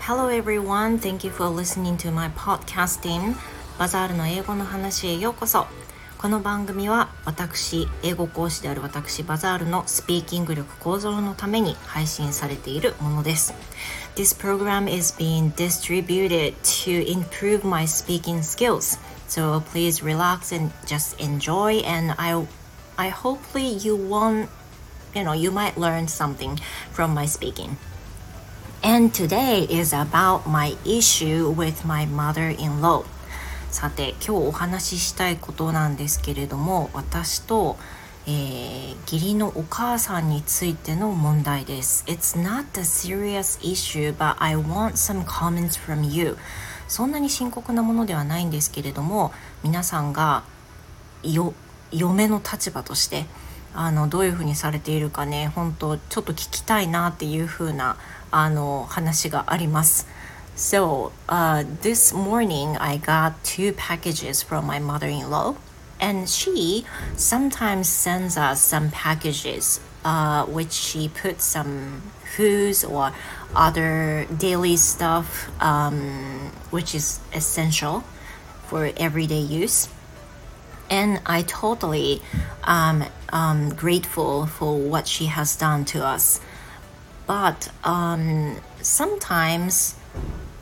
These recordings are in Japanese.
Hello everyone, thank you for listening to my podcasting バザールの英語の話へようこそこの番組は私英語講師である私バザールのスピーキング力向上のために配信されているものです This program is being distributed to improve my speaking skills so please relax and just enjoy and I'll I hopefully you won't you know you might learn something from my speaking And today is about my issue with my mother-in-law. さて今日お話ししたいことなんですけれども私と、えー、義理のお母さんについての問題です。It's not a serious issue but I want some comments from you そんなに深刻なものではないんですけれども皆さんがよ嫁の立場としてあのどういうふうにされているかね本当ちょっと聞きたいなっていうふうなあの話があります。So, uh, this morning I got two packages from my mother in law, and she sometimes sends us some packages uh, which she puts some foods or other daily stuff um, which is essential for everyday use. And I totally um, um, grateful for what she has done to us. But um, sometimes,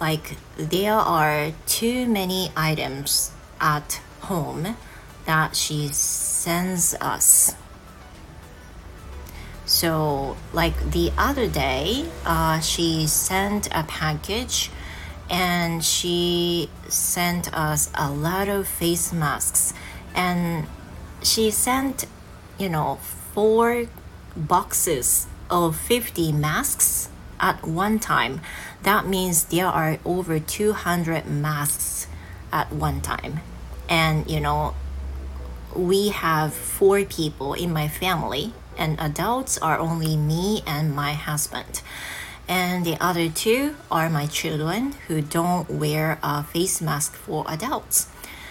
like, there are too many items at home that she sends us. So, like the other day, uh, she sent a package and she sent us a lot of face masks and she sent you know four boxes of 50 masks at one time. That means there are over 200 masks at one time. And you know we have four people in my family and adults are only me and my husband. And the other two are my children who don't wear a face mask for adults.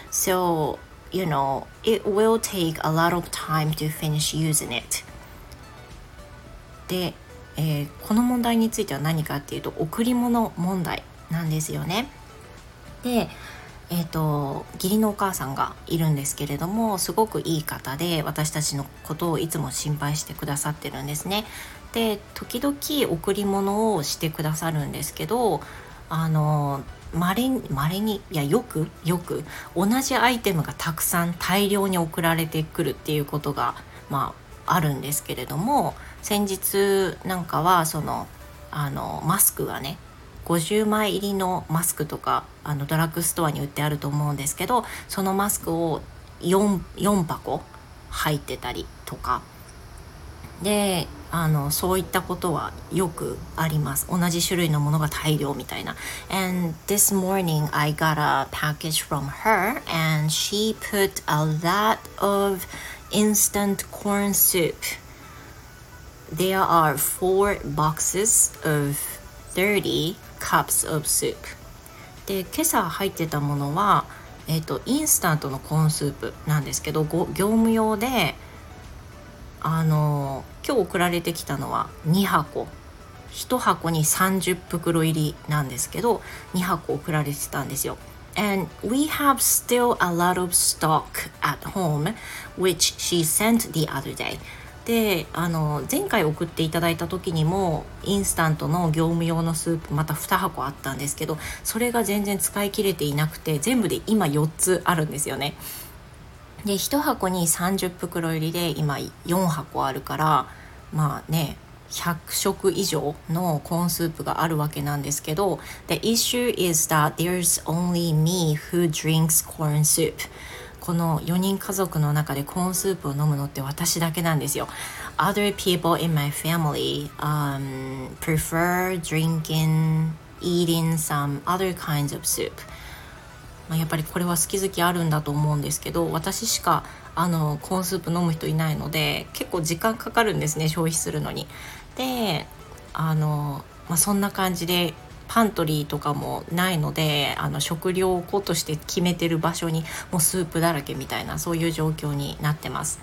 So you know, it will take a lot of time to finish using it. で、えー、この問題については何かっていうと贈り物問題なんですよね。で、えーと、義理のお母さんがいるんですけれどもすごくいい方で私たちのことをいつも心配してくださってるんですね。で時々贈り物をしてくださるんですけどあのまれにまれにいやよくよく同じアイテムがたくさん大量に送られてくるっていうことがまああるんですけれども先日なんかはそのあのマスクがね50枚入りのマスクとかあのドラッグストアに売ってあると思うんですけどそのマスクを 4, 4箱入ってたりとか。であのそういったことはよくあります同じ種類のものが大量みたいな and this morning I got a package from her and she put a lot of instant corn soup there are four boxes of 30 cups of soup で今朝入ってたものはえっ、ー、とインスタントのコーンスープなんですけど業務用であの今日送られてきたのは2箱1箱に30袋入りなんですけど2箱送られてたんですよ。And we have still a lot of stock at home which she sent the other day. であの前回送っていただいた時にもインスタントの業務用のスープまた2箱あったんですけどそれが全然使い切れていなくて全部で今4つあるんですよね。で1箱に30袋入りで今4箱あるからまあね100食以上のコーンスープがあるわけなんですけど The issue is that there's only me who drinks corn soup この4人家族の中でコーンスープを飲むのって私だけなんですよ Other people in my family、um, prefer drinking eating some other kinds of soup まあ、やっぱりこれは好き好きあるんだと思うんですけど私しかあのコーンスープ飲む人いないので結構時間かかるんですね消費するのに。であの、まあ、そんな感じでパントリーとかもないのであの食料庫として決めてる場所にもうスープだらけみたいなそういう状況になってます。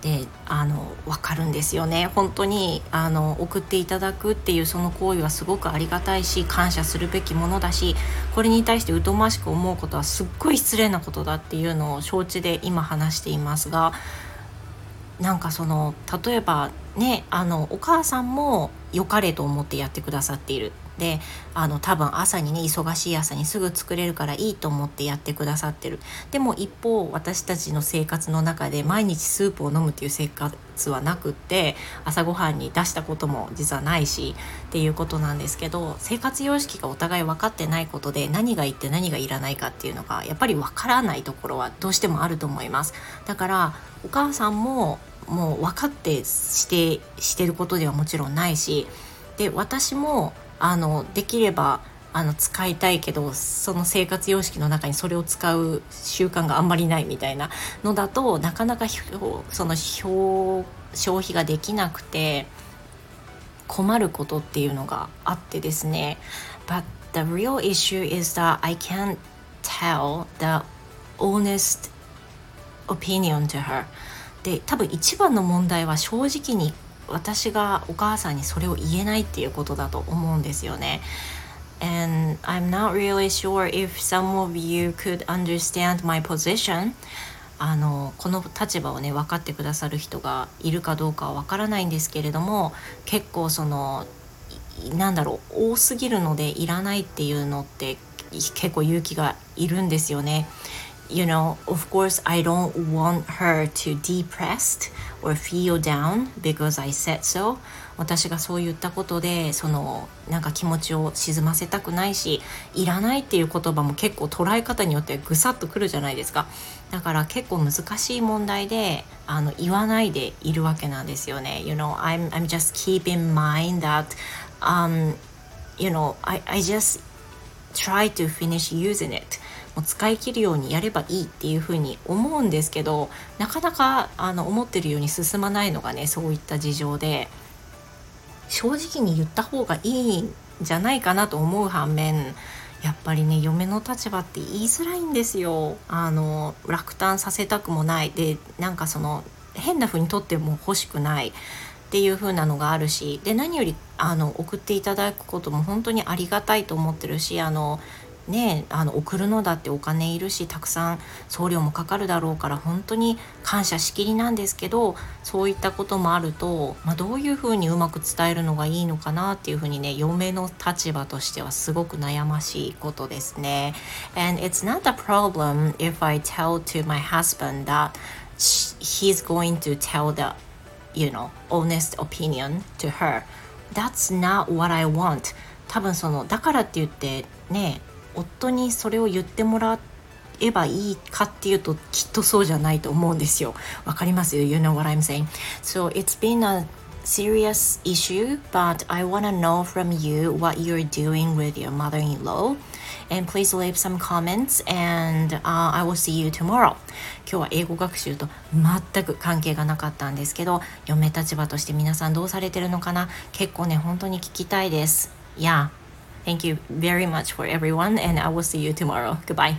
であの分かるんですよね。本当にあの送っていただくっていうその行為はすごくありがたいし感謝するべきものだしこれに対して疎ましく思うことはすっごい失礼なことだっていうのを承知で今話していますがなんかその例えばねあのお母さんも良かれと思ってやってくださっている。であの多分朝にね忙しい朝にすぐ作れるからいいと思ってやってくださってる。でも一方私たちの生活の中で毎日スープを飲むっていう生活はなくって朝ごはんに出したことも実はないしっていうことなんですけど生活様式がお互い分かってないことで何がいって何がいらないかっていうのがやっぱり分からないところはどうしてもあると思います。だからお母さんももう分かってしてしてることではもちろんないしで私もあのできればあの使いたいけどその生活様式の中にそれを使う習慣があんまりないみたいなのだとなかなかその消費ができなくて困ることっていうのがあってですね。But the real issue is that I can't tell the honest opinion to her で多分一番の問題は正直に私がお母さんにそれを言えないっていうことだと思うんですよね。And I'm not really sure if some of you could understand my position. あのこの立場をね分かってくださる人がいるかどうかは分からないんですけれども結構そのなんだろう多すぎるのでいらないっていうのって結構勇気がいるんですよね。You know, of course, I don't want her to depressed or feel down because I said so. 私がそう言ったことでそのなんか気持ちを沈ませたくないしいらないっていう言葉も結構捉え方によってぐさっとくるじゃないですかだから結構難しい問題であの言わないでいるわけなんですよね You know I'm, I'm just keep in mind that um, you know I, I just try to finish using it もう使い切るようにやればいいっていうふうに思うんですけどなかなかあの思ってるように進まないのがねそういった事情で正直に言った方がいいんじゃないかなと思う反面やっぱりね嫁の立場って言いづらいんですよ。あの落胆させたくもない。でなんかその変な風にとっても欲しくない。っていう風なのがあるしで何よりあの送っていただくことも本当にありがたいと思ってるしあのねあの送るのだってお金いるしたくさん送料もかかるだろうから本当に感謝しきりなんですけどそういったこともあると、まあ、どういうふうにうまく伝えるのがいいのかなっていうふうにね嫁の立場としてはすごく悩ましいことですね。And it's not a problem if I tell to my husband that he's going to tell the you know honest opinion to her that's not what I want 多分そのだからって言ってね夫にそれを言ってもらえばいいかっていうときっとそうじゃないと思うんですよ。わかります ?You know what I'm saying? So it's been a serious issue, but I want to know from you what you're doing with your mother-in-law. And please leave some comments and、uh, I will see you tomorrow. 今日は英語学習と全く関係がなかったんですけど、嫁立場として皆さんどうされてるのかな結構ね、本当に聞きたいです。Yeah. Thank you very much for everyone, and I will see you tomorrow. Goodbye.